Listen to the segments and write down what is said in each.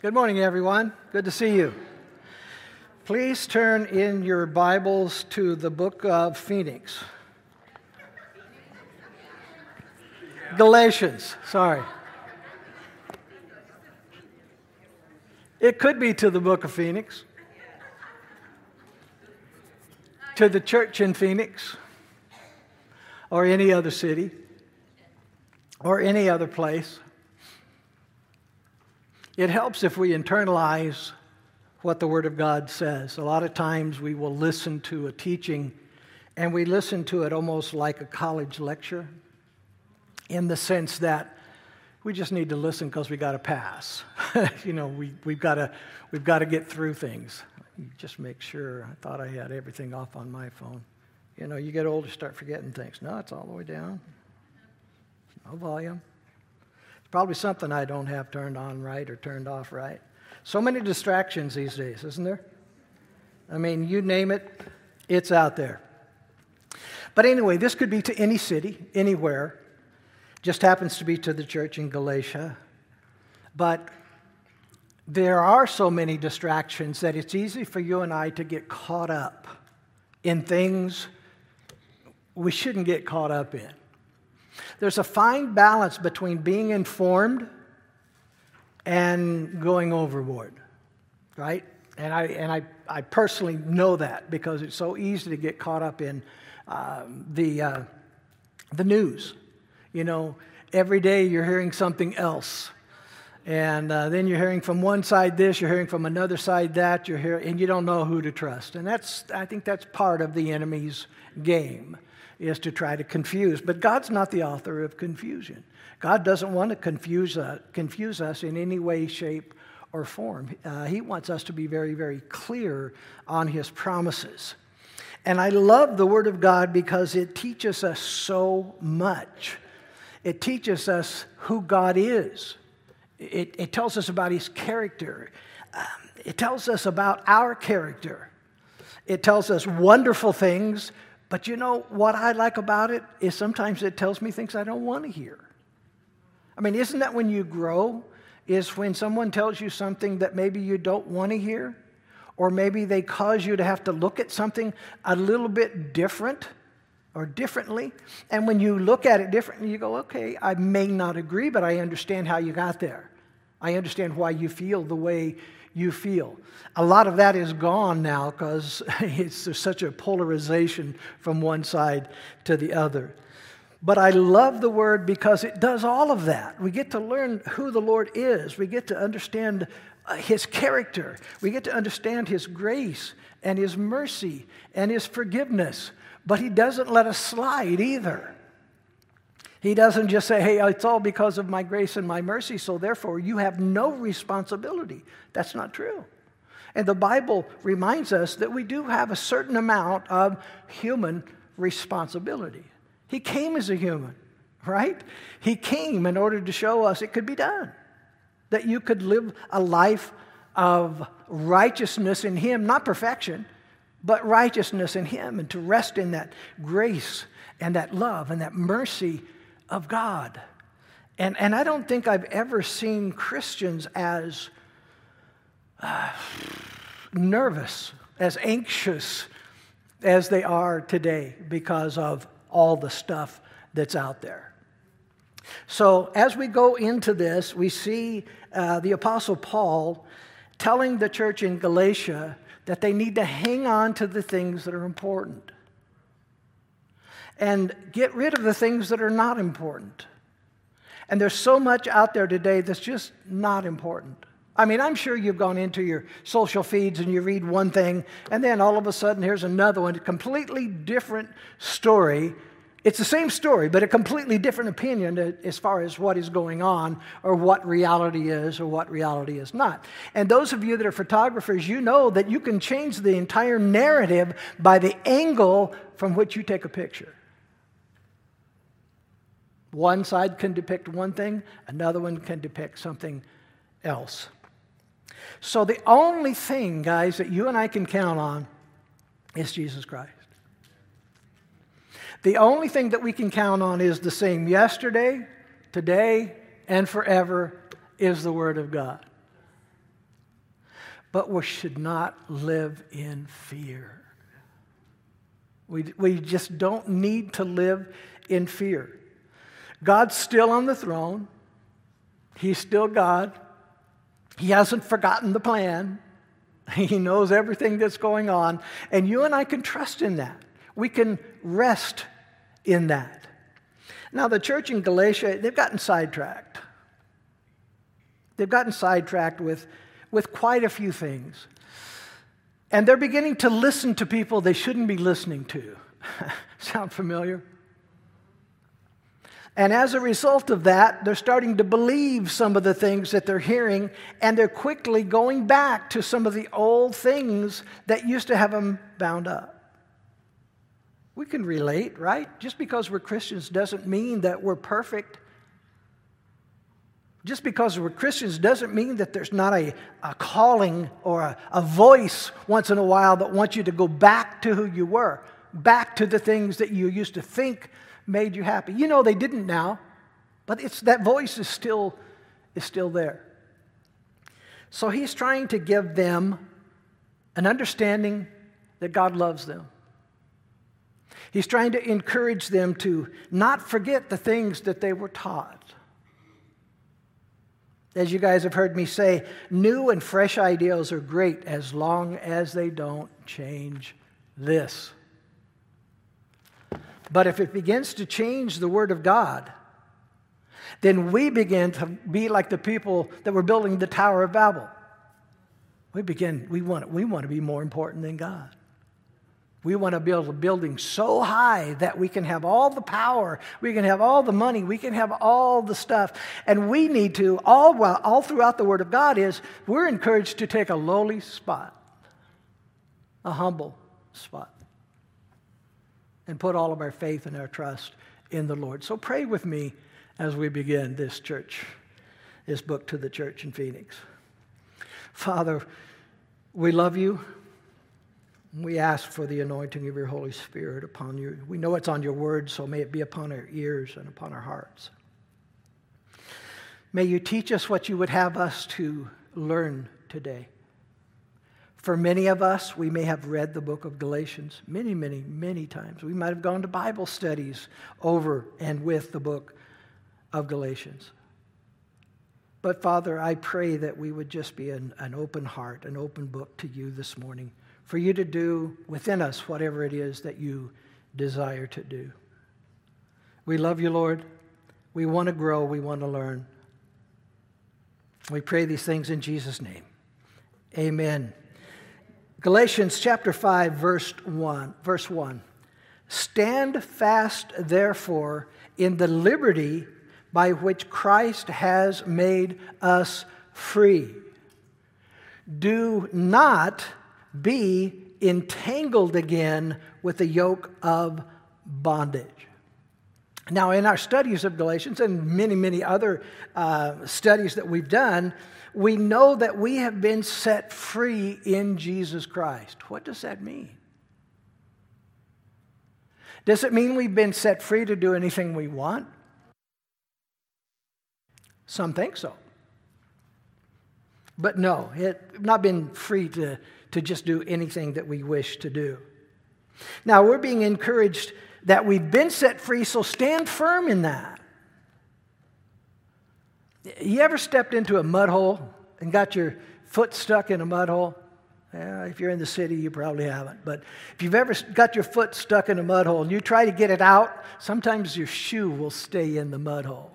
Good morning, everyone. Good to see you. Please turn in your Bibles to the book of Phoenix. Galatians, sorry. It could be to the book of Phoenix, to the church in Phoenix, or any other city, or any other place. It helps if we internalize what the Word of God says. A lot of times we will listen to a teaching and we listen to it almost like a college lecture in the sense that we just need to listen because we got to pass. you know, we, we've got to we've got to get through things. Just make sure. I thought I had everything off on my phone. You know, you get older, start forgetting things. No, it's all the way down. No volume. Probably something I don't have turned on right or turned off right. So many distractions these days, isn't there? I mean, you name it, it's out there. But anyway, this could be to any city, anywhere. Just happens to be to the church in Galatia. But there are so many distractions that it's easy for you and I to get caught up in things we shouldn't get caught up in. There's a fine balance between being informed and going overboard, right? And I, and I, I personally know that because it's so easy to get caught up in uh, the, uh, the news. You know, every day you're hearing something else. And uh, then you're hearing from one side this, you're hearing from another side that, you're hearing, and you don't know who to trust. And that's, I think that's part of the enemy's game is to try to confuse. But God's not the author of confusion. God doesn't want to confuse, uh, confuse us in any way, shape, or form. Uh, he wants us to be very, very clear on His promises. And I love the Word of God because it teaches us so much. It teaches us who God is, it, it tells us about His character, um, it tells us about our character. It tells us wonderful things but you know what I like about it is sometimes it tells me things I don't want to hear. I mean, isn't that when you grow? Is when someone tells you something that maybe you don't want to hear? Or maybe they cause you to have to look at something a little bit different or differently. And when you look at it differently, you go, okay, I may not agree, but I understand how you got there. I understand why you feel the way you feel. A lot of that is gone now because there's such a polarization from one side to the other. But I love the word because it does all of that. We get to learn who the Lord is, we get to understand uh, his character, we get to understand his grace and his mercy and his forgiveness. But he doesn't let us slide either. He doesn't just say, hey, it's all because of my grace and my mercy, so therefore you have no responsibility. That's not true. And the Bible reminds us that we do have a certain amount of human responsibility. He came as a human, right? He came in order to show us it could be done, that you could live a life of righteousness in Him, not perfection, but righteousness in Him, and to rest in that grace and that love and that mercy of God. And, and I don't think I've ever seen Christians as uh, nervous, as anxious as they are today because of all the stuff that's out there. So, as we go into this, we see uh, the Apostle Paul telling the church in Galatia that they need to hang on to the things that are important and get rid of the things that are not important. And there's so much out there today that's just not important. I mean, I'm sure you've gone into your social feeds and you read one thing, and then all of a sudden here's another one, a completely different story. It's the same story, but a completely different opinion as far as what is going on or what reality is or what reality is not. And those of you that are photographers, you know that you can change the entire narrative by the angle from which you take a picture. One side can depict one thing, another one can depict something else. So the only thing, guys, that you and I can count on is Jesus Christ. The only thing that we can count on is the same yesterday, today, and forever is the Word of God. but we should not live in fear. We, we just don't need to live in fear. God's still on the throne, He's still God. He hasn't forgotten the plan. He knows everything that's going on. And you and I can trust in that. We can rest in that. Now, the church in Galatia, they've gotten sidetracked. They've gotten sidetracked with, with quite a few things. And they're beginning to listen to people they shouldn't be listening to. Sound familiar? And as a result of that, they're starting to believe some of the things that they're hearing, and they're quickly going back to some of the old things that used to have them bound up. We can relate, right? Just because we're Christians doesn't mean that we're perfect. Just because we're Christians doesn't mean that there's not a, a calling or a, a voice once in a while that wants you to go back to who you were, back to the things that you used to think made you happy. You know they didn't now, but it's, that voice is still, is still there. So he's trying to give them an understanding that God loves them. He's trying to encourage them to not forget the things that they were taught. As you guys have heard me say, new and fresh ideals are great as long as they don't change this. But if it begins to change the Word of God, then we begin to be like the people that were building the Tower of Babel. We begin, we want, we want to be more important than God. We want to build a building so high that we can have all the power, we can have all the money, we can have all the stuff. And we need to, all, well, all throughout the Word of God, is we're encouraged to take a lowly spot, a humble spot and put all of our faith and our trust in the Lord. So pray with me as we begin this church, this book to the church in Phoenix. Father, we love you. We ask for the anointing of your Holy Spirit upon you. We know it's on your word, so may it be upon our ears and upon our hearts. May you teach us what you would have us to learn today. For many of us, we may have read the book of Galatians many, many, many times. We might have gone to Bible studies over and with the book of Galatians. But Father, I pray that we would just be an, an, open heart, an open book to you this morning, for you to do within us whatever it is that you desire to do. We love you, Lord. We want to grow, we want to learn. We pray these things in Jesus' name. Amen. Galatians chapter 5 verse 1 verse 1 Stand fast therefore in the liberty by which Christ has made us free. Do not be entangled again with the yoke of bondage. Now in our studies of Galatians and many many other uh, studies that we've done we know that we have been set free in Jesus Christ. What does that mean? Does it mean we've been set free to do anything we want? Some think so. But no, it, not been free to, to just do anything that we wish to do. Now, we're being encouraged that we've been set free, so stand firm in that. You ever stepped into a mud hole and got your foot stuck in a mud hole? If you're in the city, you probably haven't. But if you've ever got your foot stuck in a mud hole and you try to get it out, sometimes your shoe will stay in the mud hole,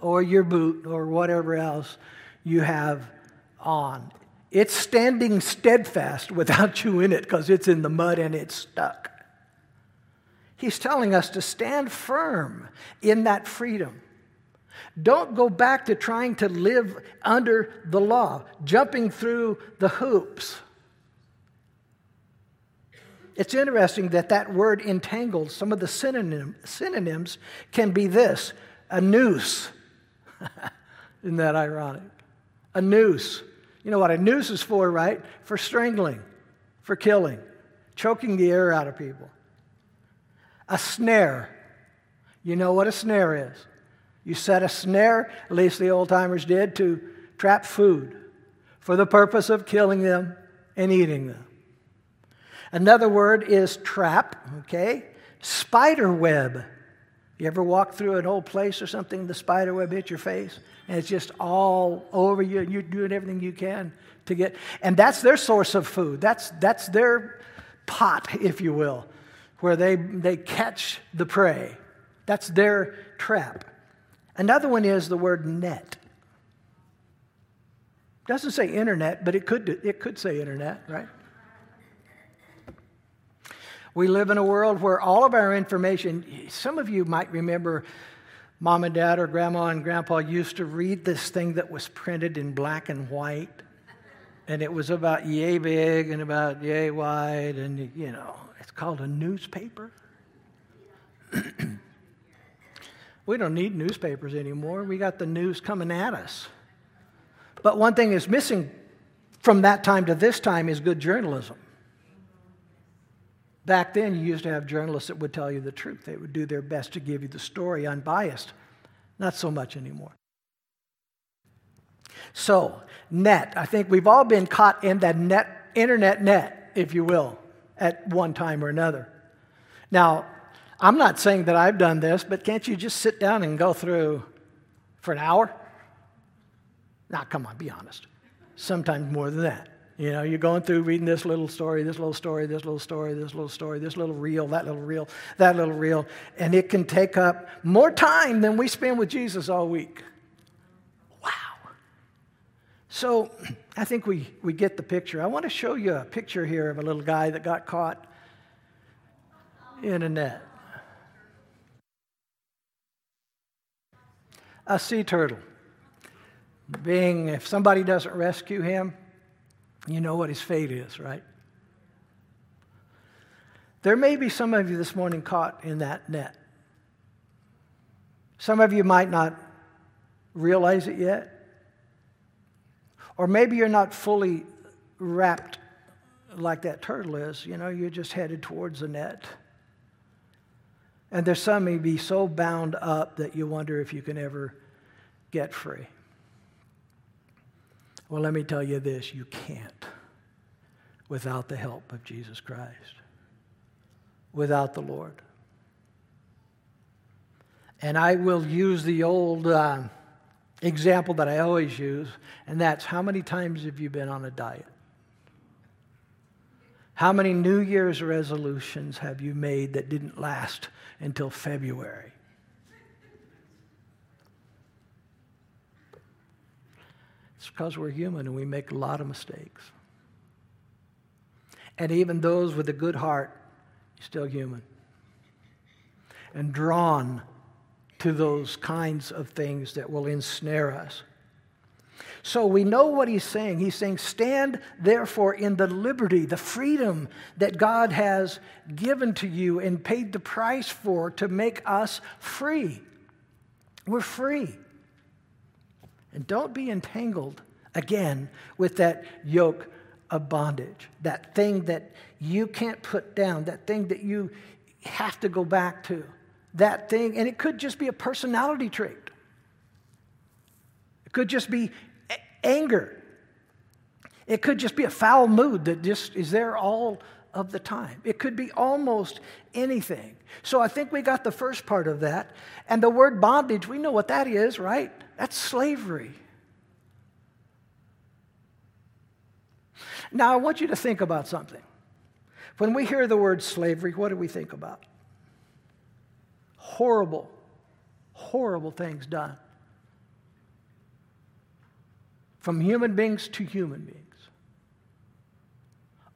or your boot, or whatever else you have on. It's standing steadfast without you in it because it's in the mud and it's stuck. He's telling us to stand firm in that freedom. Don't go back to trying to live under the law, jumping through the hoops. It's interesting that that word entangled, some of the synonym, synonyms can be this a noose. Isn't that ironic? A noose. You know what a noose is for, right? For strangling, for killing, choking the air out of people. A snare. You know what a snare is? You set a snare, at least the old timers did, to trap food. for the purpose of killing them and eating them. Another word is trap, okay? Spider web. You ever walk through an old place or something, the spider web hit your face, and it's just all over you, and you're doing everything you can to get, and that's their source of food. That's, that's their pot, if you will, where they, they catch the prey. That's their trap. Another one is the word net. Doesn't say internet, but it could, it could say internet, right? We live in a world where all of our information, some of you might remember mom and dad or grandma and grandpa used to read this thing that was printed in black and white. And it was about yay big and about yay wide. And, you know, it's called a newspaper. we don't need newspapers anymore. We got the news coming at us. But one thing is missing from that time to this time is good journalism. Back then, you used to have journalists that would tell you the truth. They would do their best to give you the story unbiased. Not so much anymore. So, net. I think we've all been caught in that net, internet net, if you will, at one time or another. Now, I'm not saying that I've done this, but can't you just sit down and go through for an hour? Now, come on, be honest. Sometimes more than that. You know, you're going through reading this little story, this little story, this little story, this little story, this little reel, that little reel, that little reel, and it can take up more time than we spend with Jesus all week. Wow. So I think we, we get the picture. I want to show you a picture here of a little guy that got caught in a net. A sea turtle. Being, if somebody doesn't rescue him, you know what his fate is, right? There may be some of you this morning caught in that net. Some of you might not realize it yet. Or maybe you're not fully wrapped like that turtle is. You know, you're just headed towards the net. And there's some may be so bound up that you wonder if you can ever get free. Well, let me tell you this you can't without the help of Jesus Christ, without the Lord. And I will use the old uh, example that I always use, and that's how many times have you been on a diet? How many New Year's resolutions have you made that didn't last until February? It's because we're human and we make a lot of mistakes. And even those with a good heart, you're still human. And drawn to those kinds of things that will ensnare us. So we know what he's saying. He's saying, Stand therefore in the liberty, the freedom that God has given to you and paid the price for to make us free. We're free. And don't be entangled again with that yoke of bondage, that thing that you can't put down, that thing that you have to go back to, that thing, and it could just be a personality trait. It could just be anger. It could just be a foul mood that just is there all of the time. It could be almost anything. So I think we got the first part of that. And the word bondage, we know what that is, right? That's slavery. Now, I want you to think about something. When we hear the word slavery, what do we think about? Horrible, horrible things done. From human beings to human beings.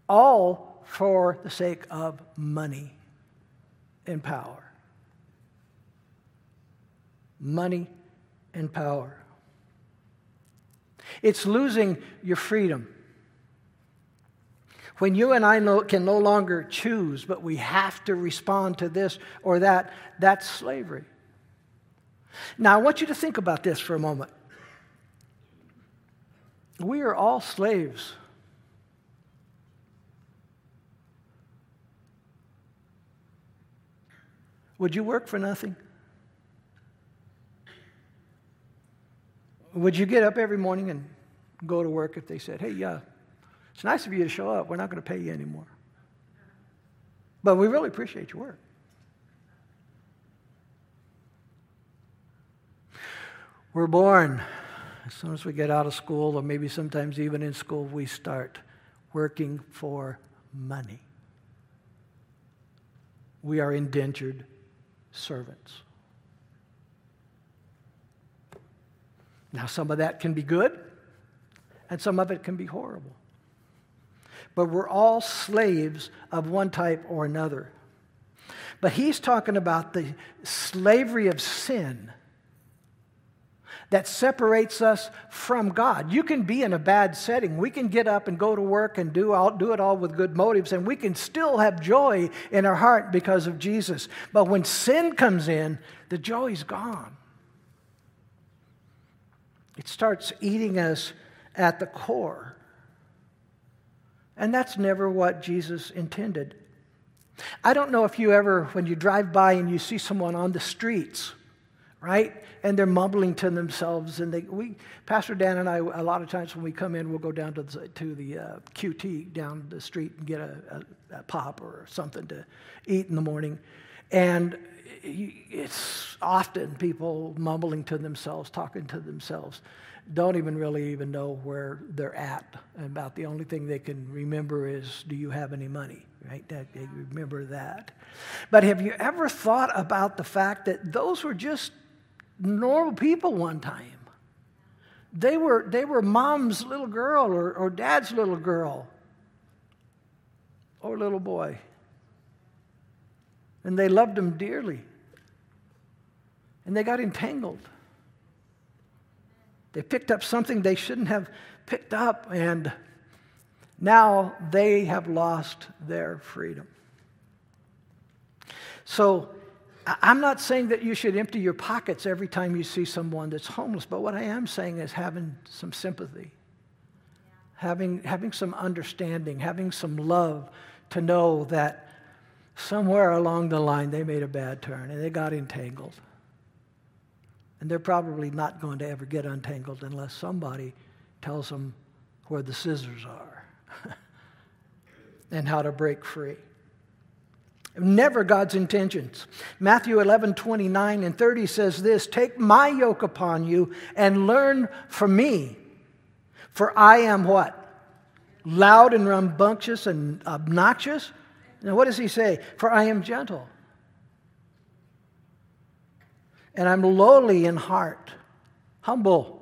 All for the sake of money and power. Money and power. It's losing your freedom. When you and I no, can no longer choose, but we have to respond to this or that, that's slavery. Now, I want you to think about this for a moment. We are all slaves. Would you work for nothing? Would you get up every morning and go to work if they said, hey, yeah, it's nice of you to show up. We're not going to pay you anymore. But we really appreciate your work. We're born. As soon as we get out of school, or maybe sometimes even in school, we start working for money. We are indentured servants. Now, some of that can be good, and some of it can be horrible. But we're all slaves of one type or another. But he's talking about the slavery of sin that separates us from God. You can be in a bad setting. We can get up and go to work and do, all, do it all with good motives, and we can still have joy in our heart because of Jesus. But when sin comes in, the joy is gone. It starts eating us at the core. And that's never what Jesus intended. I don't know if you ever, when you drive by and you see someone on the streets, right? And they're mumbling to themselves. And they, we, Pastor Dan and I, a lot of times when we come in, we'll go down to the, to the uh, QT down the street and get a, a, a pop or something to eat in the morning. And it's often people mumbling to themselves, talking to themselves, don't even really even know where they're at. And about the only thing they can remember is, do you have any money? Right? They remember that. But have you ever thought about the fact that those were just normal people one time. They were, they were mom's little girl or, or dad's little girl or little boy. And they loved him dearly. And they got entangled. They picked up something they shouldn't have picked up, and now they have lost their freedom. So, I'm not saying that you should empty your pockets every time you see someone that's homeless, but what I am saying is having some sympathy, having, having some understanding, having some love to know that somewhere along the line they made a bad turn and they got entangled. And they're probably not going to ever get untangled unless somebody tells them where the scissors are and how to break free. Never God's intentions. Matthew 11, 29 and 30 says this Take my yoke upon you and learn from me. For I am what? Loud and rambunctious and obnoxious. Now, what does he say? For I am gentle. And I'm lowly in heart, humble.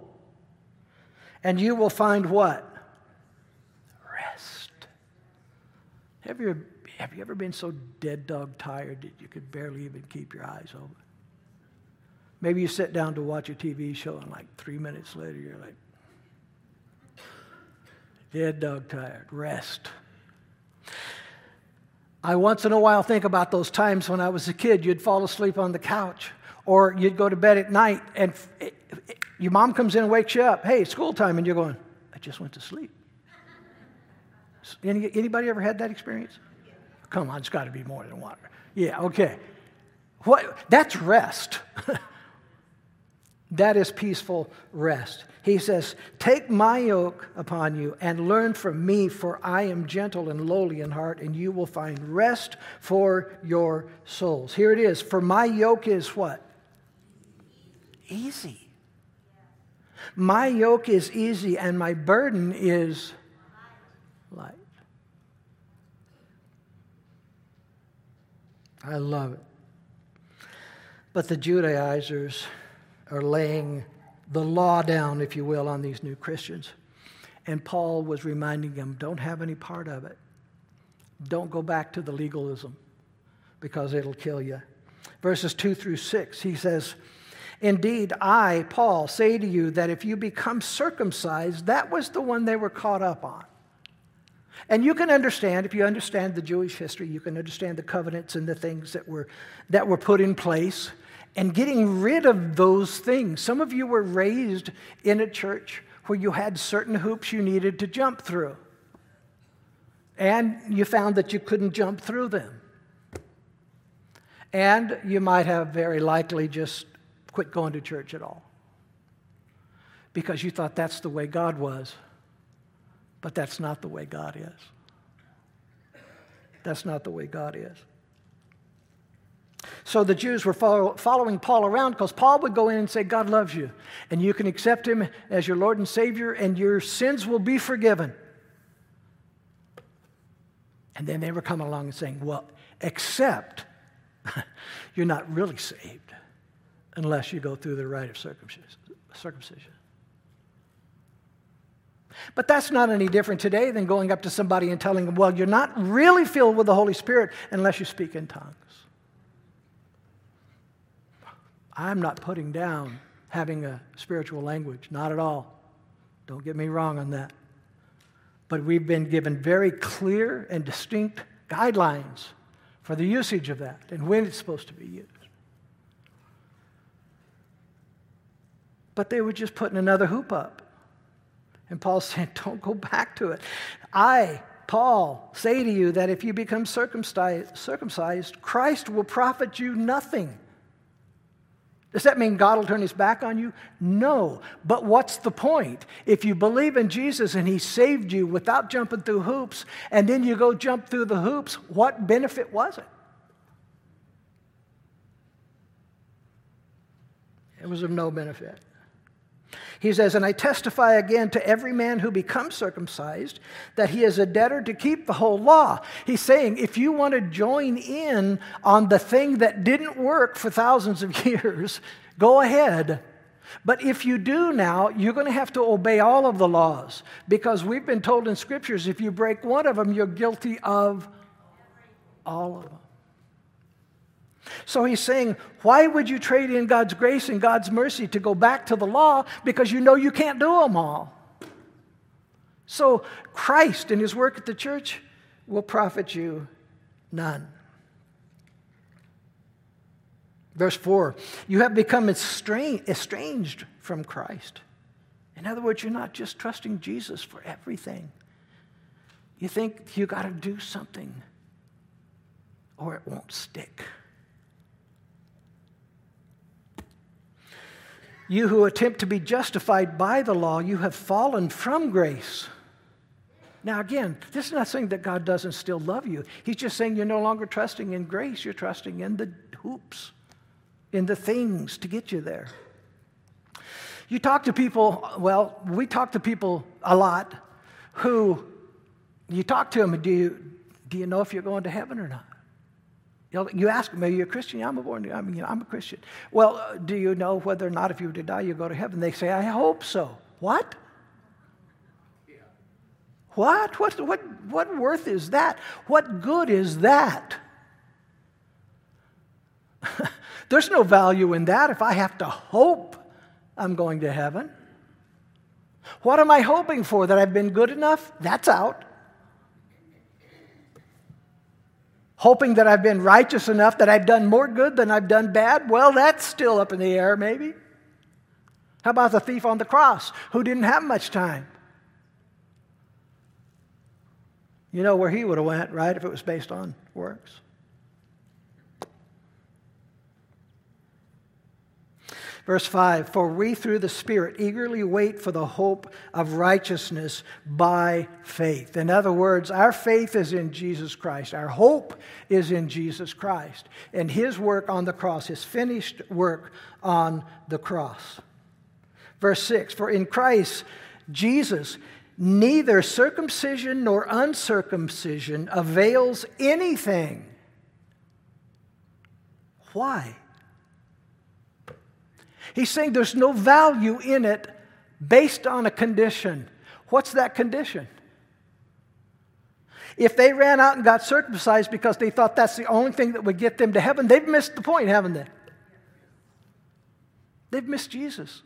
And you will find what? Rest. Have you have you ever been so dead dog tired that you could barely even keep your eyes open? Maybe you sit down to watch a TV show and like three minutes later you're like, dead dog tired, rest. I once in a while think about those times when I was a kid, you'd fall asleep on the couch or you'd go to bed at night and eh, eh, your mom comes in and wakes you up. Hey, school time. And you're going, I just went to sleep. Any, anybody ever had that experience? Come on, it's got to be more than water. Yeah, okay. What, that's rest. that is peaceful rest. He says, Take my yoke upon you and learn from me, for I am gentle and lowly in heart, and you will find rest for your souls. Here it is. For my yoke is what? Easy. My yoke is easy, and my burden is I love it. But the Judaizers are laying the law down, if you will, on these new Christians. And Paul was reminding them don't have any part of it. Don't go back to the legalism because it'll kill you. Verses 2 through 6, he says, Indeed, I, Paul, say to you that if you become circumcised, that was the one they were caught up on. And you can understand, if you understand the Jewish history, you can understand the covenants and the things that were, that were put in place and getting rid of those things. Some of you were raised in a church where you had certain hoops you needed to jump through. And you found that you couldn't jump through them. And you might have very likely just quit going to church at all because you thought that's the way God was But that's not the way God is. That's not the way God is. So the Jews were follow, following Paul around because Paul would go in and say, God loves you, and you can accept him as your Lord and Savior, and your sins will be forgiven. And then they were coming along and saying, Well, except you're not really saved unless you go through the rite of circumcision. But that's not any different today than going up to somebody and telling them, Well, you're not really filled with the Holy Spirit unless you speak in tongues. I'm not putting down having a spiritual language, not at all. Don't get me wrong on that. But we've been given very clear and distinct guidelines for the usage of that and when it's supposed to be used. But they were just putting another hoop up. And Paul's saying, don't go back to it. I, Paul, say to you that if you become circumcised, circumcised Christ will profit you nothing. Does that mean God will turn his back on you? No. But what's the point? If you believe in Jesus and he saved you without jumping through hoops, and then you go jump through the hoops, what benefit was it? It was of no benefit. He says, And I testify again to every man who becomes circumcised that he is a debtor to keep the whole law. He's saying, if you want to join in on the thing that didn't work for thousands of years, go ahead. But if you do now, you're going to have to obey all of the laws because we've been told in scriptures if you break one of them, you're guilty of all of them. So he's saying, why would you trade in God's grace and God's mercy to go back to the law? Because you know you can't do them all. So Christ and his work at the church will profit you none. Verse 4 You have become estranged from Christ. In other words, you're not just trusting Jesus for everything. You think you got to do something or it won't stick. You who attempt to be justified by the law, you have fallen from grace. Now, again, this is not saying that God doesn't still love you. He's just saying you're no longer trusting in grace, you're trusting in the hoops, in the things to get you there. You talk to people, well, we talk to people a lot who you talk to them, do you, do you know if you're going to heaven or not? You ask them, are you a Christian? Yeah, I'm a born I mean, I'm a Christian. Well, uh, do you know whether or not if you were to die, you go to heaven? They say, I hope so. What? Yeah. What? What, what? what worth is that? What good is that? There's no value in that if I have to hope I'm going to heaven. What am I hoping for? That I've been good enough? That's out. Hoping that I've been righteous enough, that I've done more good than I've done bad? Well, that's still up in the air, maybe. How about the thief on the cross who didn't have much time? You know where he would have went, right, if it was based on works. Verse 5 For we through the Spirit eagerly wait for the hope of righteousness by faith. In other words, our faith is in Jesus Christ. Our hope is in Jesus Christ and his work on the cross, his finished work on the cross. Verse 6 For in Christ Jesus, neither circumcision nor uncircumcision avails anything. Why? He's saying there's no value in it based on a condition. What's that condition? If they ran out and got circumcised because they thought that's the only thing that would get them to heaven, they've missed the point, haven't they? They've missed Jesus.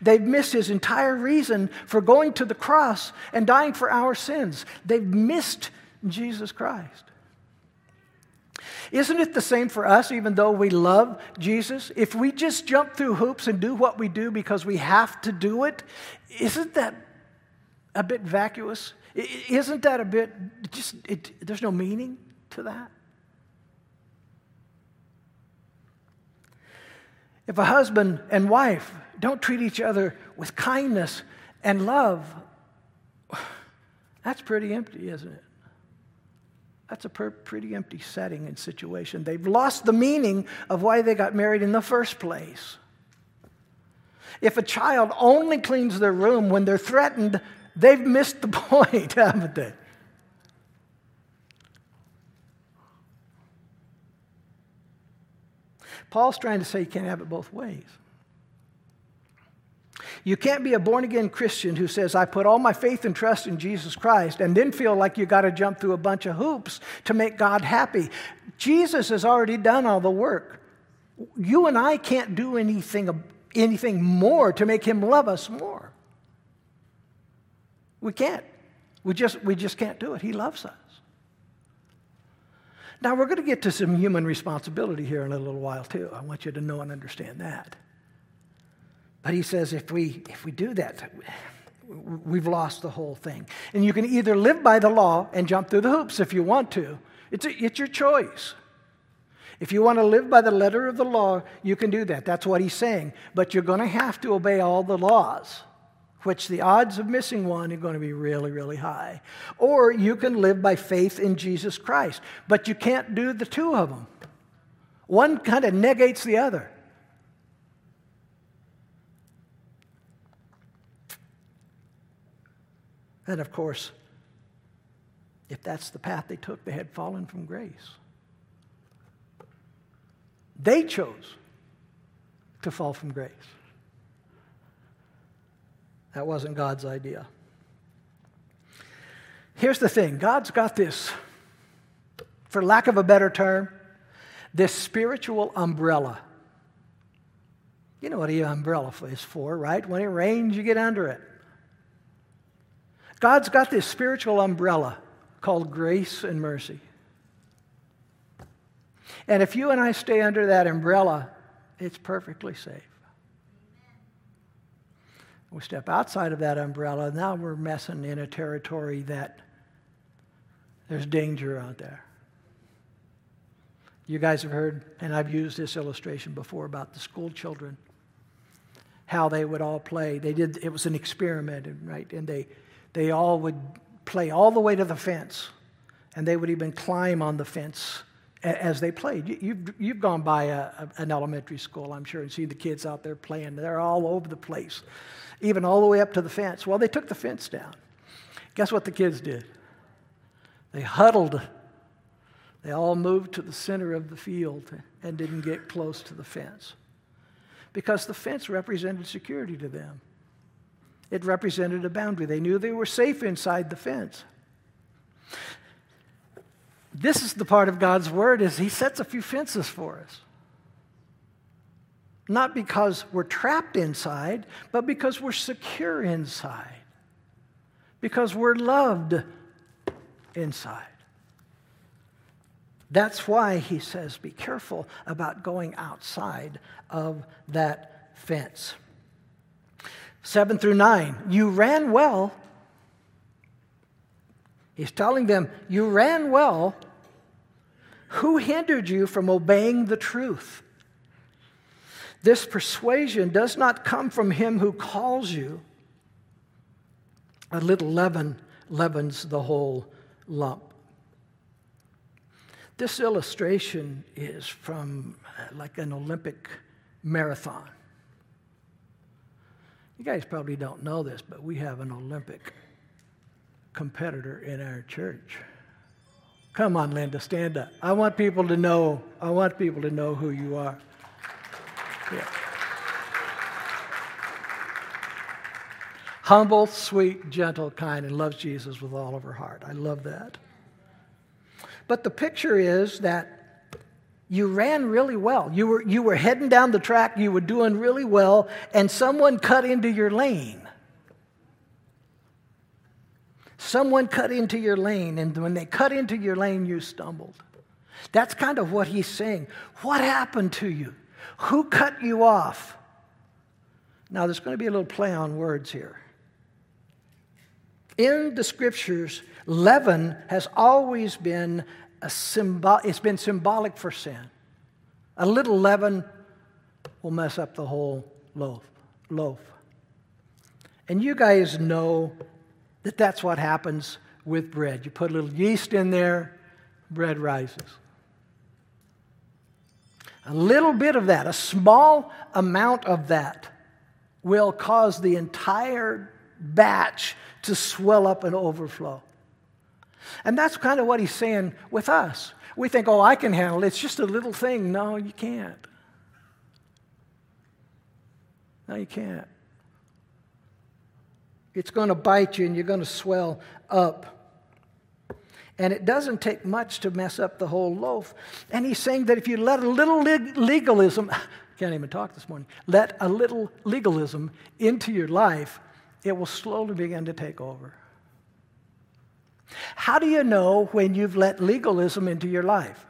They've missed his entire reason for going to the cross and dying for our sins. They've missed Jesus Christ. Isn't it the same for us, even though we love Jesus? If we just jump through hoops and do what we do because we have to do it, isn't that a bit vacuous? Isn't that a bit just, it, there's no meaning to that? If a husband and wife don't treat each other with kindness and love, That's pretty empty, isn't it? That's a per- pretty empty setting and situation. They've lost the meaning of why they got married in the first place. If a child only cleans their room when they're threatened, they've missed the point, haven't they? Paul's trying to say you can't have it both ways. You can't be a born again Christian who says, I put all my faith and trust in Jesus Christ, and then feel like you got to jump through a bunch of hoops to make God happy. Jesus has already done all the work. You and I can't do anything, anything more to make him love us more. We can't. We just, we just can't do it. He loves us. Now, we're going to get to some human responsibility here in a little while, too. I want you to know and understand that. But he says if we, if we do that, we've lost the whole thing. And you can either live by the law and jump through the hoops if you want to, it's, a, it's your choice. If you want to live by the letter of the law, you can do that. That's what he's saying. But you're going to have to obey all the laws, which the odds of missing one are going to be really, really high. Or you can live by faith in Jesus Christ. But you can't do the two of them, one kind of negates the other. And of course, if that's the path they took, they had fallen from grace. They chose to fall from grace. That wasn't God's idea. Here's the thing God's got this, for lack of a better term, this spiritual umbrella. You know what an umbrella is for, right? When it rains, you get under it. God's got this spiritual umbrella called grace and mercy. And if you and I stay under that umbrella, it's perfectly safe. We step outside of that umbrella, now we're messing in a territory that there's danger out there. You guys have heard, and I've used this illustration before about the school children, how they would all play. They did, it was an experiment, right? And they, they all would play all the way to the fence, and they would even climb on the fence as they played. You've, you've gone by a, an elementary school, I'm sure, and seen the kids out there playing. They're all over the place, even all the way up to the fence. Well, they took the fence down. Guess what the kids did? They huddled. They all moved to the center of the field and didn't get close to the fence because the fence represented security to them. It represented a boundary. They knew they were safe inside the fence. This is the part of God's word is he sets a few fences for us. Not because we're trapped inside, but because we're secure inside. Because we're loved inside. That's why he says, be careful about going outside of that fence. 7 through 9. You ran well. He's telling them, You ran well. Who hindered you from obeying the truth? This persuasion does not come from him who calls you. A little leaven leavens the whole lump. This illustration is from uh, like an Olympic marathon. You guys probably don't know this, but we have an Olympic competitor in our church. Come on, Linda, stand up. I want people to know, I want people to know who you are. Yeah. Humble, sweet, gentle, kind, and loves Jesus with all of her heart. I love that. But the picture is that you ran really well. You were, you were heading down the track, you were doing really well, and someone cut into your lane. Someone cut into your lane, and when they cut into your lane, you stumbled. That's kind of what he's saying. What happened to you? Who cut you off? Now, there's going to be a little play on words here. In the scriptures, leaven has always been a symbol, it's been symbolic for sin. A little leaven will mess up the whole loaf. loaf. And you guys know that that's what happens with bread. You put a little yeast in there, bread rises. A little bit of that, a small amount of that, will cause the entire batch to swell up and overflow. And that's kind of what he's saying with us. We think, oh, I can handle it. It's just a little thing. No, you can't. No, you can't. It's going to bite you and you're going to swell up. And it doesn't take much to mess up the whole loaf. And he's saying that if you let a little legalism, can't even talk this morning, let a little legalism into your life, it will slowly begin to take over. How do you know when you've let legalism into your life?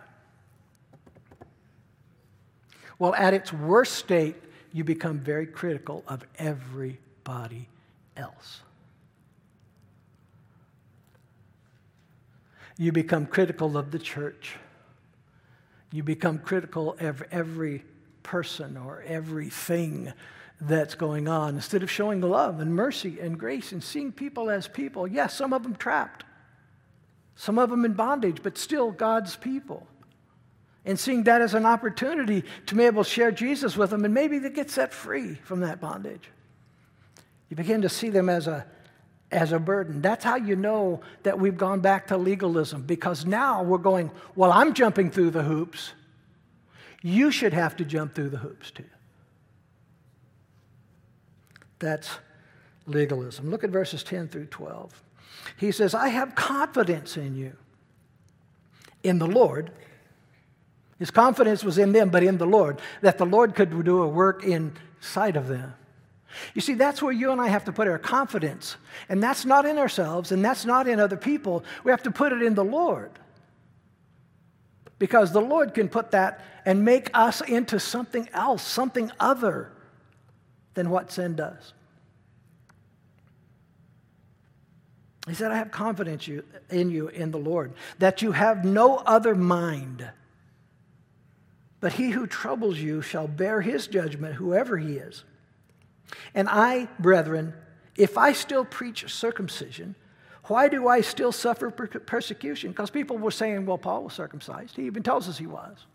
Well, at its worst state, you become very critical of everybody else. You become critical of the church. You become critical of every person or everything that's going on instead of showing love and mercy and grace and seeing people as people. Yes, some of them trapped, some of them in bondage, but still God's people. And seeing that as an opportunity to be able to share Jesus with them and maybe they get set free from that bondage. You begin to see them as a, as a burden. That's how you know that we've gone back to legalism because now we're going, well, I'm jumping through the hoops. You should have to jump through the hoops too. That's legalism. Look at verses 10 through 12. He says, I have confidence in you, in the Lord. His confidence was in them, but in the Lord, that the Lord could do a work inside of them. You see, that's where you and I have to put our confidence. And that's not in ourselves, and that's not in other people. We have to put it in the Lord. Because the Lord can put that and make us into something else, something other than what sin does. He said, I have confidence in you in the Lord, that you have no other mind. But he who troubles you shall bear his judgment, whoever he is. And I, brethren, if I still preach circumcision, why do I still suffer persecution? Because people were saying, well, Paul was circumcised. He even tells us he was.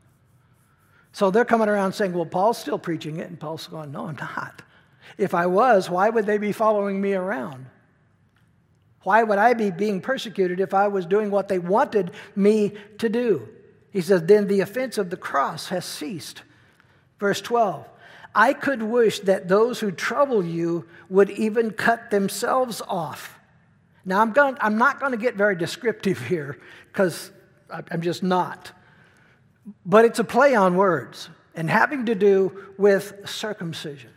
So they're coming around saying, well, Paul's still preaching it. And Paul's going, no, I'm not. If I was, why would they be following me around? Why would I be being persecuted if I was doing what they wanted me to do? He says, then the offense of the cross has ceased. Verse 12. I could wish that those who trouble you would even cut themselves off. Now, I'm, going, I'm not going to get very descriptive here because I'm just not. But it's a play on words and having to do with circumcision.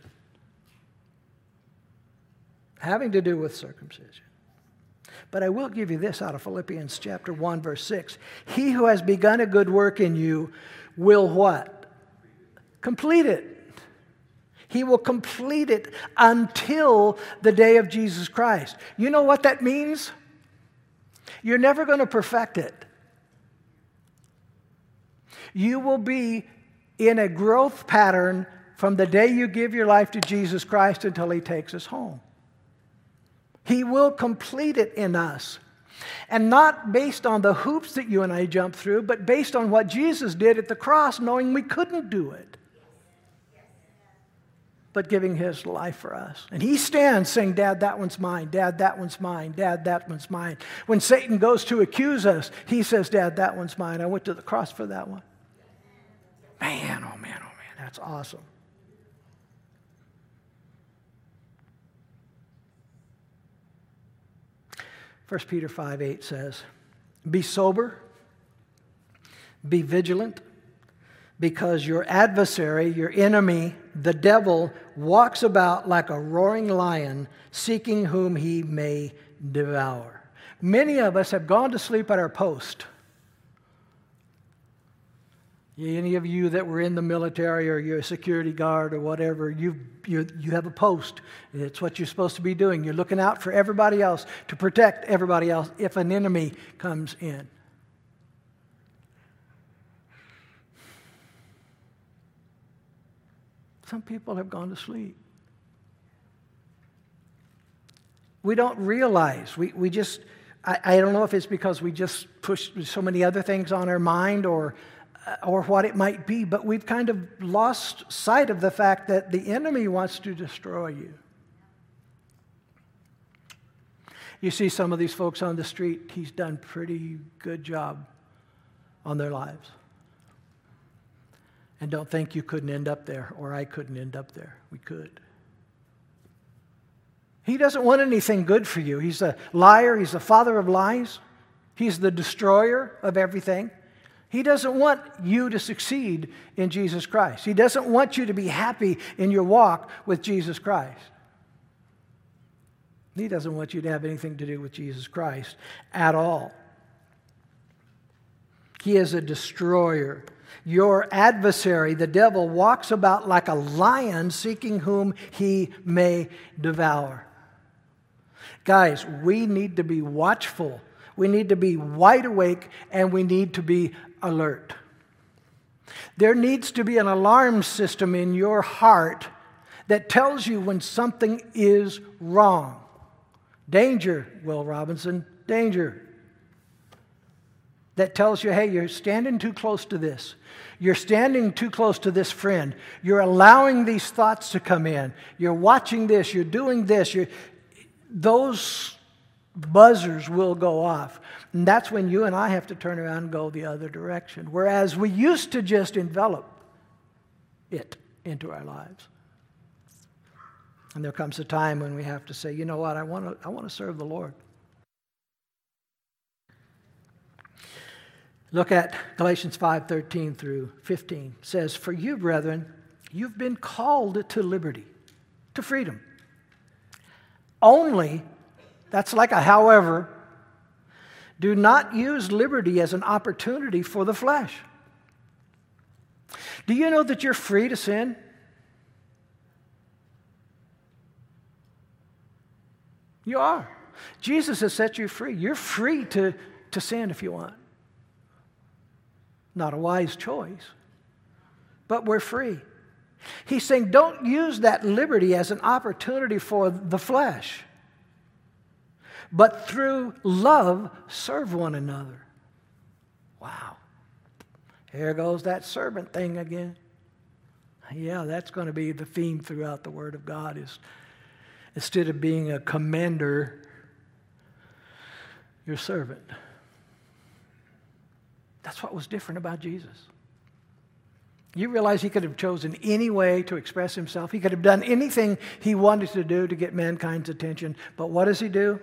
Having to do with circumcision. But I will give you this out of Philippians chapter 1, verse 6. He who has begun a good work in you will what? Complete it he will complete it until the day of Jesus Christ. You know what that means? You're never going to perfect it. You will be in a growth pattern from the day you give your life to Jesus Christ until He takes us home. He will complete it in us. And not based on the hoops that you and I jump through, but based on what Jesus did at the cross, knowing we couldn't do it but giving his life for us. And he stands saying, Dad, that one's mine. Dad, that one's mine. Dad, that one's mine. When Satan goes to accuse us, he says, Dad, that one's mine. I went to the cross for that one. Man, oh man, oh man, that's awesome. First Peter 5 8 says, Be sober, be vigilant because your adversary, your enemy, the devil, walks about like a roaring lion, seeking whom he may devour. Many of us have gone to sleep at our post. Any of you that were in the military or you're a security guard or whatever, you, you, you have a post. It's what you're supposed to be doing. You're looking out for everybody else to protect everybody else if an enemy comes in. Some people have gone to sleep. We don't realize. We, we just, I, I don't know if it's because we just push so many other things on our mind or, Uh, or what it might be, but we've kind of lost sight of the fact that the enemy wants to destroy you. You see some of these folks on the street, he's done pretty good job on their lives. And don't think you couldn't end up there or I couldn't end up there. We could. He doesn't want anything good for you. He's a liar, he's the father of lies, he's the destroyer of everything. He doesn't want you to succeed in Jesus Christ. He doesn't want you to be happy in your walk with Jesus Christ. He doesn't want you to have anything to do with Jesus Christ at all. He is a destroyer. Your adversary, the devil, walks about like a lion seeking whom he may devour. Guys, we need to be watchful. We need to be wide awake and we need to be alert. There needs to be an alarm system in your heart that tells you when something is wrong. Danger, Will Robinson, danger. That tells you, hey, you're standing too close to this. You're standing too close to this friend. You're allowing these thoughts to come in. You're watching this. You're doing this. You're, those buzzers will go off. And that's when you and I have to turn around and go the other direction. Whereas we used to just envelop it into our lives. And there comes a time when we have to say, you know what, I want to, I want to serve the Lord. Look at Galatians 5:13 through 15. It says, "For you, brethren, you've been called to liberty, to freedom. Only, that's like a however, do not use liberty as an opportunity for the flesh. Do you know that you're free to sin? You are. Jesus has set you free. You're free to, to sin if you want. Not a wise choice, but we're free. He's saying, don't use that liberty as an opportunity for the flesh, but through love, serve one another. Wow. Here goes that servant thing again. Yeah, that's going to be the theme throughout the Word of God is instead of being a commander, your servant. That's what was different about Jesus. You realize he could have chosen any way to express himself. He could have done anything he wanted to do to get mankind's attention. But what does he do?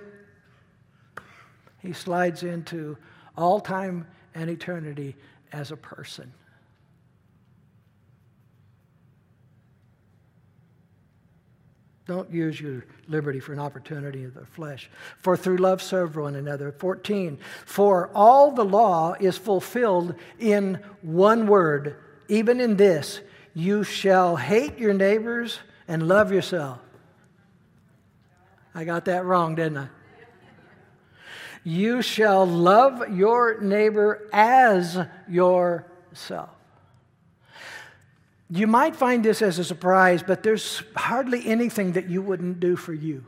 He slides into all time and eternity as a person. Don't use your liberty for an opportunity of the flesh. For through love serve one another. 14. For all the law is fulfilled in one word even in this, you shall hate your neighbors and love yourself. I got that wrong, didn't I? You shall love your neighbor as yourself. You might find this as a surprise, but there's hardly anything that you wouldn't do for you.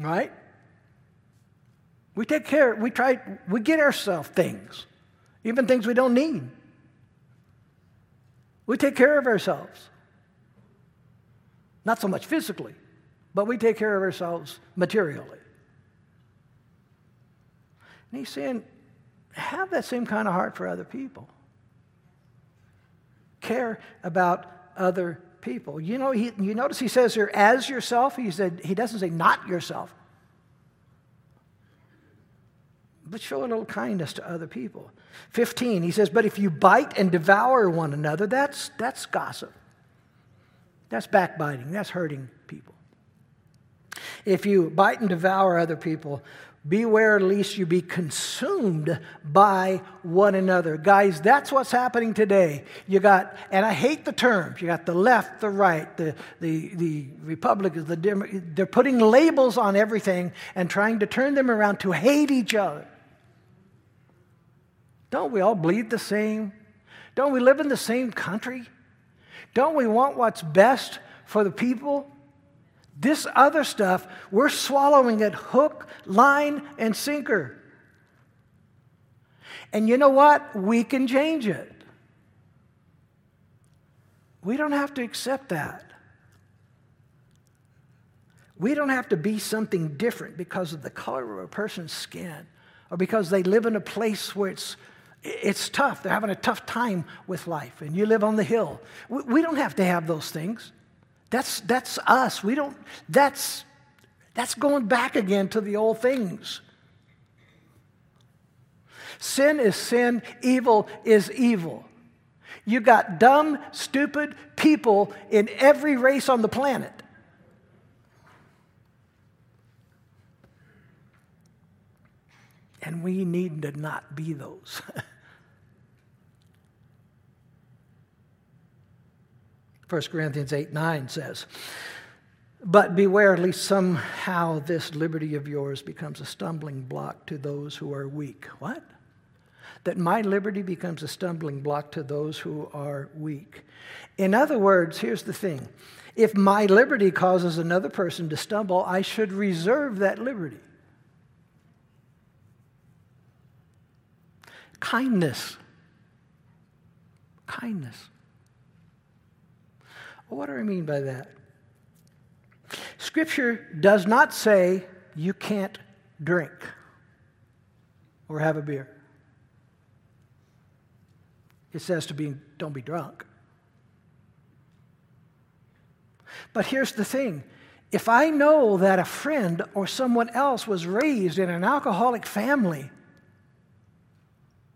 Right? We take care, we try, we get ourselves things even things we don't need. We take care of ourselves. Not so much physically, but we take care of ourselves materially. And he's saying, have that same kind of heart for other people. Care about other people. You know, he, you notice he says here, as yourself. He said he doesn't say not yourself. But show a little kindness to other people. 15, he says, But if you bite and devour one another, that's, that's gossip. That's backbiting. That's hurting people. If you bite and devour other people, beware lest you be consumed by one another. Guys, that's what's happening today. You got, and I hate the terms, you got the left, the right, the, the, the Republicans, the, they're putting labels on everything and trying to turn them around to hate each other. Don't we all bleed the same? Don't we live in the same country? Don't we want what's best for the people? This other stuff, we're swallowing it hook, line, and sinker. And you know what? We can change it. We don't have to accept that. We don't have to be something different because of the color of a person's skin or because they live in a place where it's, it's tough. They're having a tough time with life and you live on the hill. We, we don't have to have those things. That's, that's us. We don't, that's, that's going back again to the old things. Sin is sin, evil is evil. You got dumb, stupid people in every race on the planet. And we need to not be those. 1 Corinthians 8 9 says, But beware lest somehow this liberty of yours becomes a stumbling block to those who are weak. What? That my liberty becomes a stumbling block to those who are weak. In other words, here's the thing if my liberty causes another person to stumble, I should reserve that liberty. Kindness. Kindness. What do I mean by that? Scripture does not say you can't drink or have a beer. It says to be don't be drunk. But here's the thing. If I know that a friend or someone else was raised in an alcoholic family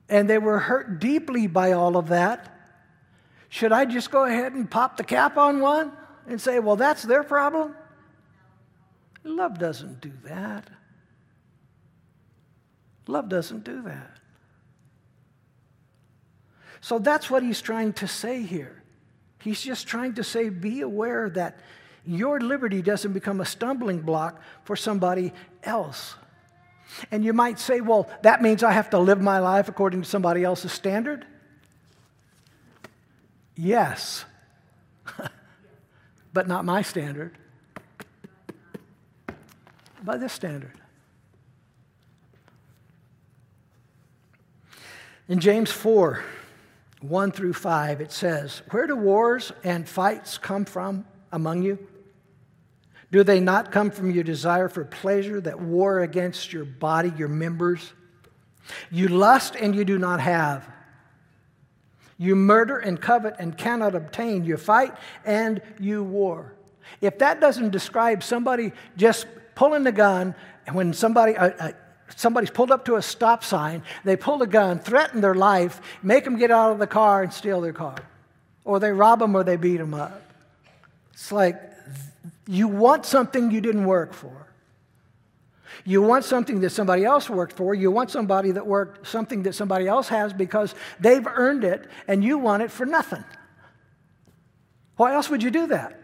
and they were hurt deeply by all of that, should I just go ahead and pop the cap on one and say, well, that's their problem? Love doesn't do that. Love doesn't do that. So that's what he's trying to say here. He's just trying to say, be aware that your liberty doesn't become a stumbling block for somebody else. And you might say, well, that means I have to live my life according to somebody else's standard? Yes, but not my standard. By this standard. In James 4, 1 through 5, it says, Where do wars and fights come from among you? Do they not come from your desire for pleasure that war against your body, your members? You lust and you do not have. You murder and covet and cannot obtain. You fight and you war. If that doesn't describe somebody just pulling the gun, when somebody, uh, uh, somebody's pulled up to a stop sign, they pull the gun, threaten their life, make them get out of the car and steal their car. Or they rob them or they beat them up. It's like you want something you didn't work for. You want something that somebody else worked for. You want somebody that worked something that somebody else has because they've earned it and you want it for nothing. Why else would you do that?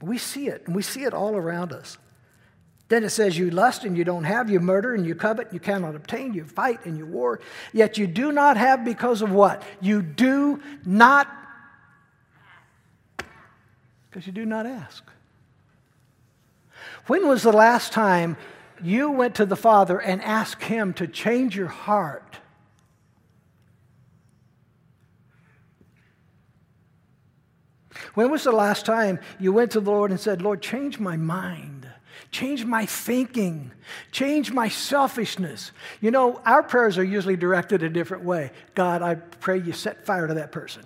We see it, and we see it all around us. Then it says, You lust and you don't have, you murder and you covet, and you cannot obtain, you fight and you war, yet you do not have because of what? You do not, because you do not ask. When was the last time you went to the Father and asked Him to change your heart? When was the last time you went to the Lord and said, Lord, change my mind, change my thinking, change my selfishness? You know, our prayers are usually directed a different way. God, I pray you set fire to that person.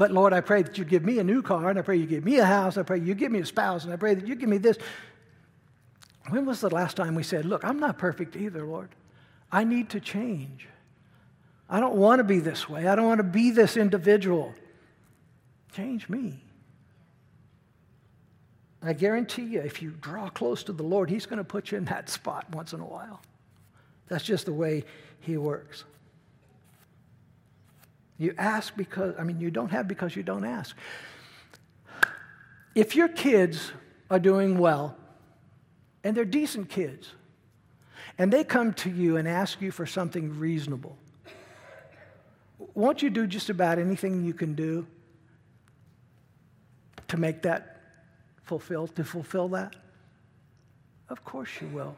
But Lord, I pray that you give me a new car, and I pray you give me a house, I pray you give me a spouse, and I pray that you give me this. When was the last time we said, Look, I'm not perfect either, Lord. I need to change. I don't want to be this way. I don't want to be this individual. Change me. I guarantee you, if you draw close to the Lord, He's going to put you in that spot once in a while. That's just the way He works. You ask because, I mean, you don't have because you don't ask. If your kids are doing well, and they're decent kids, and they come to you and ask you for something reasonable, won't you do just about anything you can do to make that fulfill, to fulfill that? Of course you will.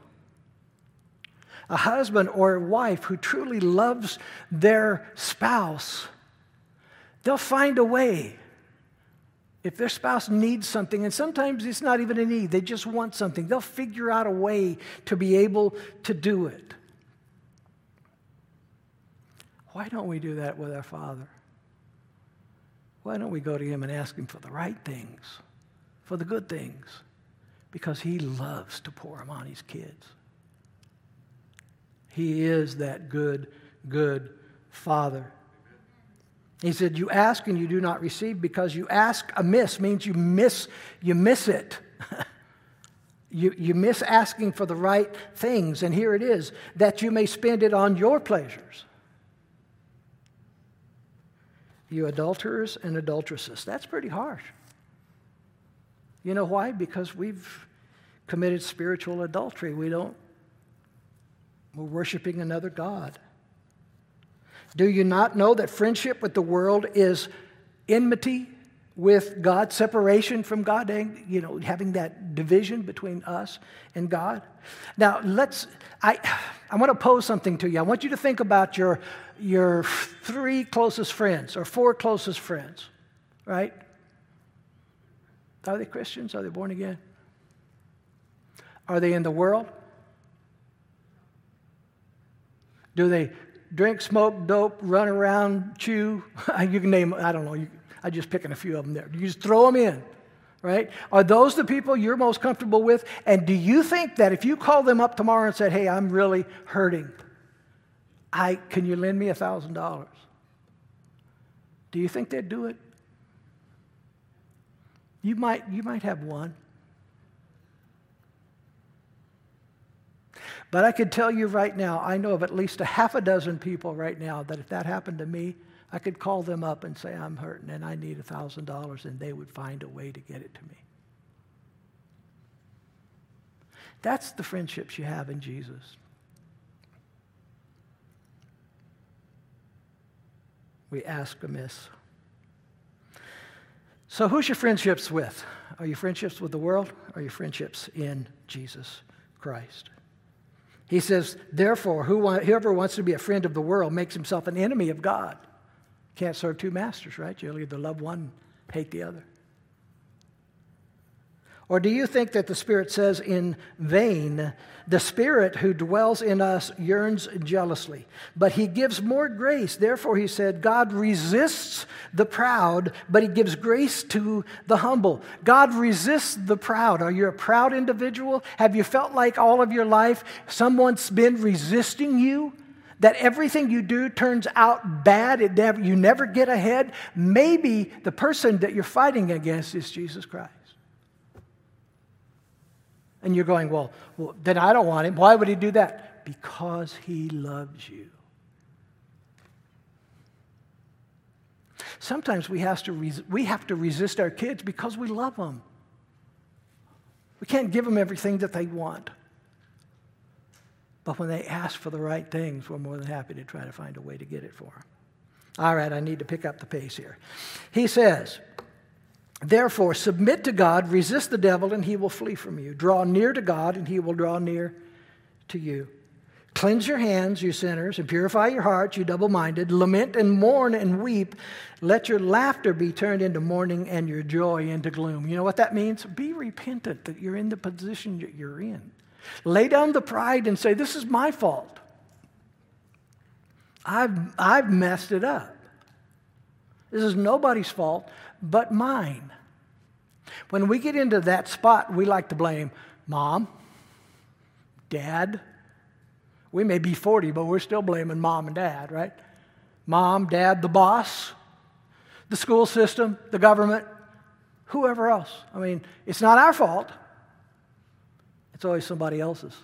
A husband or a wife who truly loves their spouse, they'll find a way. If their spouse needs something, and sometimes it's not even a need, they just want something, they'll figure out a way to be able to do it. Why don't we do that with our Father? Why don't we go to Him and ask Him for the right things, for the good things? Because He loves to pour them on His kids. He is that good, good Father. He said, You ask and you do not receive because you ask amiss, means you miss, you miss it. you, you miss asking for the right things. And here it is that you may spend it on your pleasures you adulterers and adulteresses. That's pretty harsh. You know why? Because we've committed spiritual adultery. We don't, we're worshiping another God. Do you not know that friendship with the world is enmity with God, separation from God, and you know, having that division between us and God? Now, let's, I, I want to pose something to you. I want you to think about your your three closest friends or four closest friends, right? Are they Christians? Are they born again? Are they in the world? Do they drink, smoke, dope, run around, chew? you can name, I don't know, you, I'm just picking a few of them there. You just throw them in, right? Are those the people you're most comfortable with? And do you think that if you call them up tomorrow and said, hey, I'm really hurting, I, can you lend me a $1,000? Do you think they'd do it? You might, you might have one. But I could tell you right now, I know of at least a half a dozen people right now that if that happened to me, I could call them up and say, I'm hurting and I need a $1,000, and they would find a way to get it to me. That's the friendships you have in Jesus. we ask amiss. So, who's your friendships with? Are you friendships with the world? Or are you friendships in Jesus Christ? He says, therefore, whoever wants to be a friend of the world makes himself an enemy of God. Can't serve two masters, right? You'll either love one, hate the other. Or do you think that the Spirit says in vain, the Spirit who dwells in us yearns jealously, but He gives more grace? Therefore, He said, God resists the proud, but He gives grace to the humble. God resists the proud. Are you a proud individual? Have you felt like all of your life someone's been resisting you? That everything you do turns out bad, never, you never get ahead? Maybe the person that you're fighting against is Jesus Christ. And you're going, well, well, then I don't want him. Why would he do that? Because he loves you. Sometimes we to, res- we have to resist our kids because we love them. We can't give them everything that they want. But when they ask for the right things, we're more than happy to try to find a way to get it for them. All right, I need to pick up the pace here. He says, Therefore, submit to God, resist the devil, and he will flee from you. Draw near to God, and he will draw near to you. Cleanse your hands, you sinners, and purify your hearts, you double minded. Lament and mourn and weep. Let your laughter be turned into mourning and your joy into gloom. You know what that means? Be repentant that you're in the position that you're in. Lay down the pride and say, This is my fault. I've, I've messed it up. This is nobody's fault but mine. When we get into that spot, we like to blame mom, dad. We may be 40, but we're still blaming mom and dad, right? Mom, dad, the boss, the school system, the government, whoever else. I mean, it's not our fault, it's always somebody else's.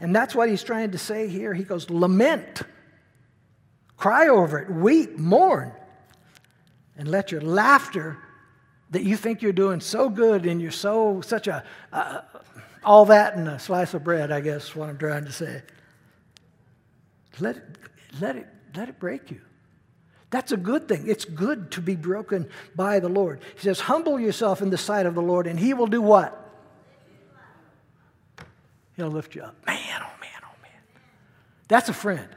And that's what he's trying to say here. He goes, lament, cry over it, weep, mourn and let your laughter that you think you're doing so good and you're so such a uh, all that and a slice of bread i guess what i'm trying to say let it let it let it break you That's a good thing. It's good to be broken by the Lord. He says, Humble yourself in the sight of the Lord, and He will do what? He'll lift you up. Man, oh man, oh man. That's a friend.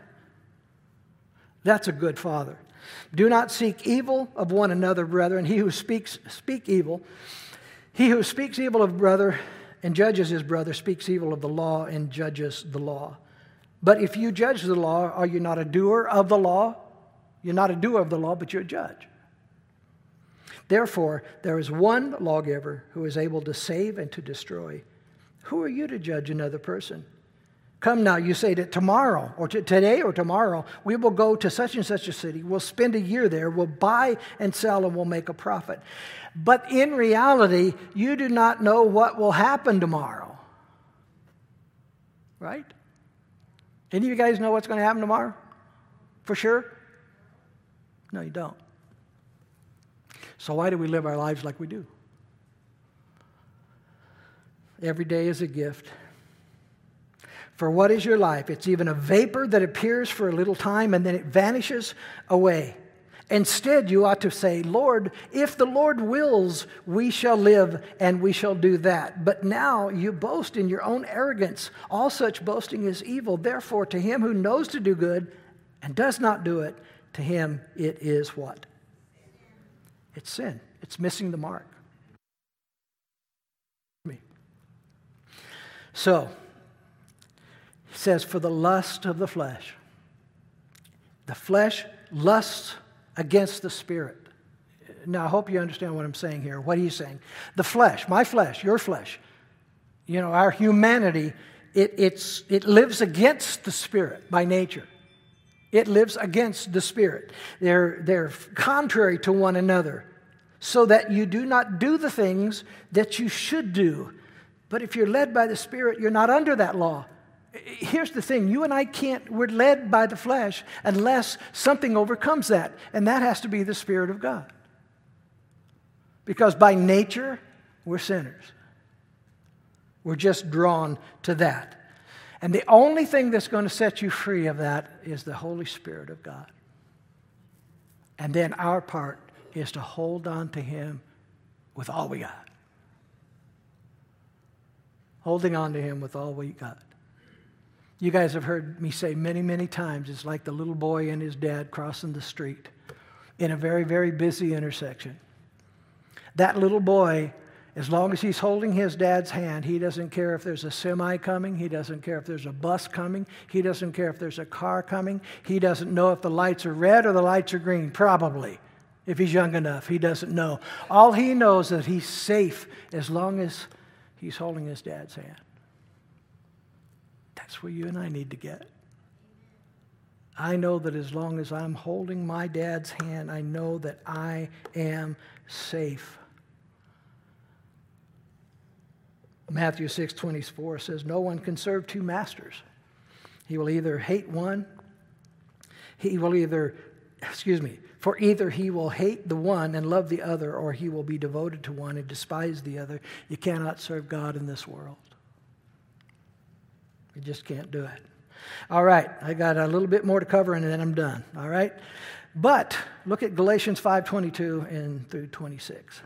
That's a good father. Do not seek evil of one another, brethren. He who speaks, speak evil. He who speaks evil of brother and judges his brother speaks evil of the law and judges the law. But if you judge the law, are you not a doer of the law? You're not a doer of the law, but you're a judge. Therefore, there is one lawgiver who is able to save and to destroy. Who are you to judge another person? Come now, you say that tomorrow, or to today or tomorrow, we will go to such and such a city. We'll spend a year there. We'll buy and sell and we'll make a profit. But in reality, you do not know what will happen tomorrow. Right? Any of you guys know what's going to happen tomorrow? For sure? No, you don't. So, why do we live our lives like we do? Every day is a gift. For what is your life? It's even a vapor that appears for a little time and then it vanishes away. Instead, you ought to say, Lord, if the Lord wills, we shall live and we shall do that. But now you boast in your own arrogance. All such boasting is evil. Therefore, to him who knows to do good and does not do it, to him it is what? It's sin. It's missing the mark. So, says, for the lust of the flesh. The flesh lusts against the spirit. Now, I hope you understand what I'm saying here. What he's saying. The flesh, my flesh, your flesh, you know, our humanity, it, it's, it lives against the spirit by nature. It lives against the Spirit. They're, they're contrary to one another, so that you do not do the things that you should do. But if you're led by the Spirit, you're not under that law. Here's the thing you and I can't, we're led by the flesh unless something overcomes that, and that has to be the Spirit of God. Because by nature, we're sinners. We're just drawn to that. And the only thing that's going to set you free of that is the Holy Spirit of God. And then our part is to hold on to Him with all we got. Holding on to Him with all we got. You guys have heard me say many, many times it's like the little boy and his dad crossing the street in a very, very busy intersection. That little boy as long as he's holding his dad's hand, he doesn't care if there's a semi coming. He doesn't care if there's a bus coming. He doesn't care if there's a car coming. He doesn't know if the lights are red or the lights are green, probably. If he's young enough, he doesn't know. All he knows is that he's safe as long as he's holding his dad's hand. That's where you and I need to get. I know that as long as I'm holding my dad's hand, I know that I am safe. Matthew 6 24 says, No one can serve two masters. He will either hate one, he will either, excuse me, for either he will hate the one and love the other, or he will be devoted to one and despise the other. You cannot serve God in this world. You just can't do it. All right, I got a little bit more to cover and then I'm done. All right? But look at Galatians 5:22 and through 26.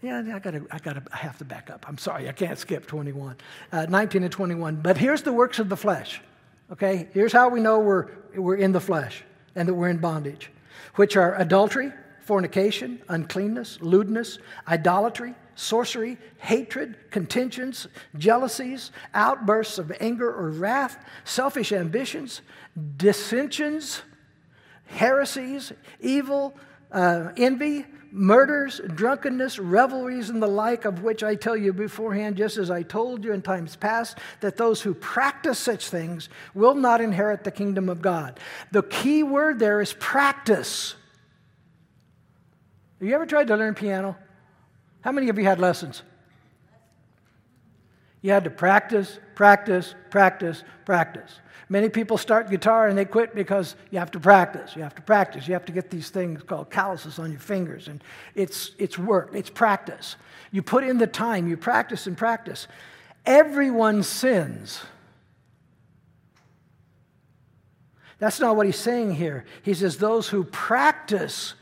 Yeah, I gotta, I gotta, I have to back up. I'm sorry, I can't skip 21, uh, 19 and 21. But here's the works of the flesh. Okay, here's how we know we're we're in the flesh and that we're in bondage, which are adultery, fornication, uncleanness, lewdness, idolatry, sorcery, hatred, contentions, jealousies, outbursts of anger or wrath, selfish ambitions, dissensions, heresies, evil, uh, envy murders, drunkenness, revelries, and the like, of which I tell you beforehand, just as I told you in times past, that those who practice such things will not inherit the kingdom of God. The key word there is practice. Have you ever tried to learn piano? How many of you had lessons? You had to practice, practice, practice, practice. Many people start guitar and they quit because you have to practice. You have to practice. You have to get these things called calluses on your fingers. And it's, it's work, it's practice. You put in the time, you practice and practice. Everyone sins. That's not what he's saying here. He says, those who practice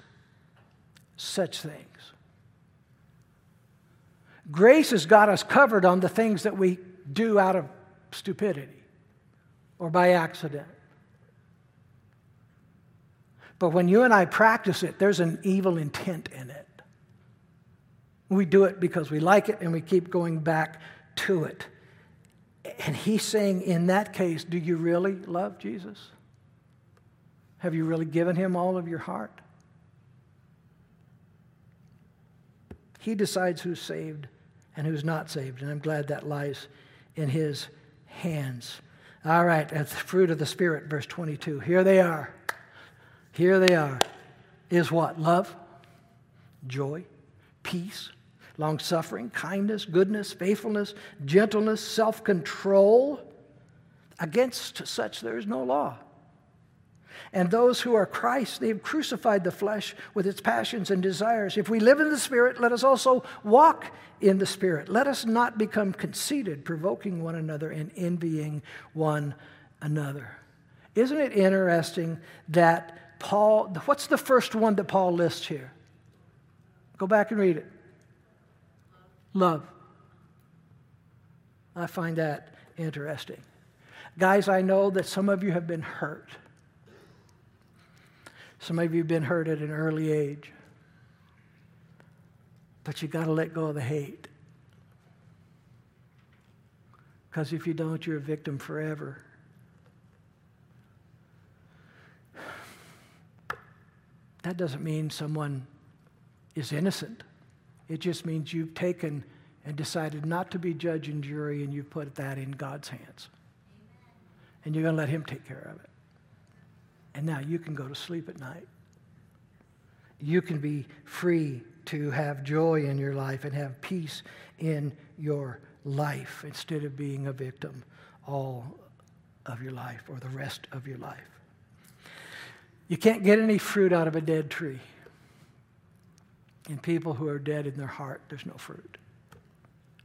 such things. Grace has got us covered on the things that we do out of stupidity or by accident. But when you and I practice it, there's an evil intent in it. We do it because we like it and we keep going back to it. And he's saying, in that case, do you really love Jesus? Have you really given him all of your heart? He decides who's saved and who's not saved, and I'm glad that lies in his hands. All right, that's the fruit of the Spirit, verse 22. Here they are. Here they are. Is what? Love, joy, peace, long suffering, kindness, goodness, faithfulness, gentleness, self control. Against such there is no law. And those who are Christ, they have crucified the flesh with its passions and desires. If we live in the Spirit, let us also walk in the Spirit. Let us not become conceited, provoking one another and envying one another. Isn't it interesting that Paul, what's the first one that Paul lists here? Go back and read it. Love. I find that interesting. Guys, I know that some of you have been hurt. Some of you have been hurt at an early age. But you got to let go of the hate. Because if you don't, you're a victim forever. That doesn't mean someone is innocent. It just means you've taken and decided not to be judge and jury, and you've put that in God's hands. And you're going to let Him take care of it. And now you can go to sleep at night. You can be free to have joy in your life and have peace in your life instead of being a victim all of your life or the rest of your life. You can't get any fruit out of a dead tree. And people who are dead in their heart, there's no fruit.